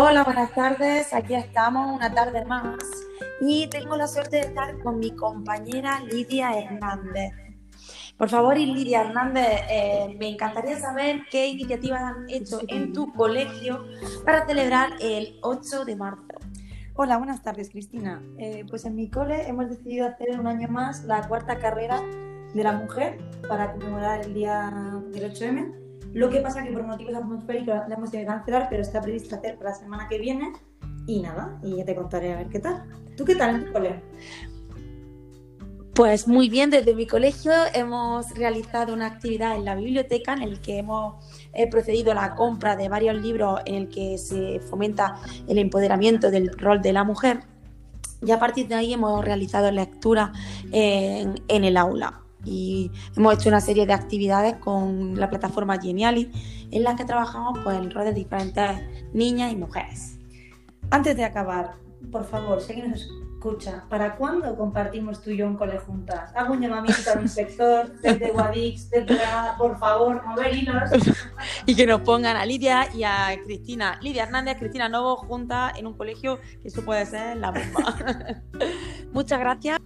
Hola, buenas tardes. Aquí estamos una tarde más y tengo la suerte de estar con mi compañera Lidia Hernández. Por favor, Lidia Hernández, eh, me encantaría saber qué iniciativas han hecho en tu colegio para celebrar el 8 de marzo. Hola, buenas tardes, Cristina. Eh, pues en mi cole hemos decidido hacer un año más la cuarta carrera de la mujer para conmemorar el día del 8M. Lo que pasa que por motivos atmosféricos la hemos tenido que cancelar, pero está previsto hacer para la semana que viene. Y nada, y ya te contaré a ver qué tal. ¿Tú qué tal en tu cole? Pues muy bien, desde mi colegio hemos realizado una actividad en la biblioteca en el que hemos eh, procedido a la compra de varios libros en el que se fomenta el empoderamiento del rol de la mujer y a partir de ahí hemos realizado lectura en, en el aula y hemos hecho una serie de actividades con la plataforma Geniali en las que trabajamos pues, el rol de diferentes niñas y mujeres. Antes de acabar, por favor, si alguien nos escucha, ¿para cuándo compartimos tú y yo un cole juntas? Hago un llamamiento al inspector desde Guadix, desde la, por favor, mover hilos. y que nos pongan a Lidia y a Cristina, Lidia Hernández, Cristina Novo, juntas en un colegio, que eso puede ser la bomba. Muchas gracias.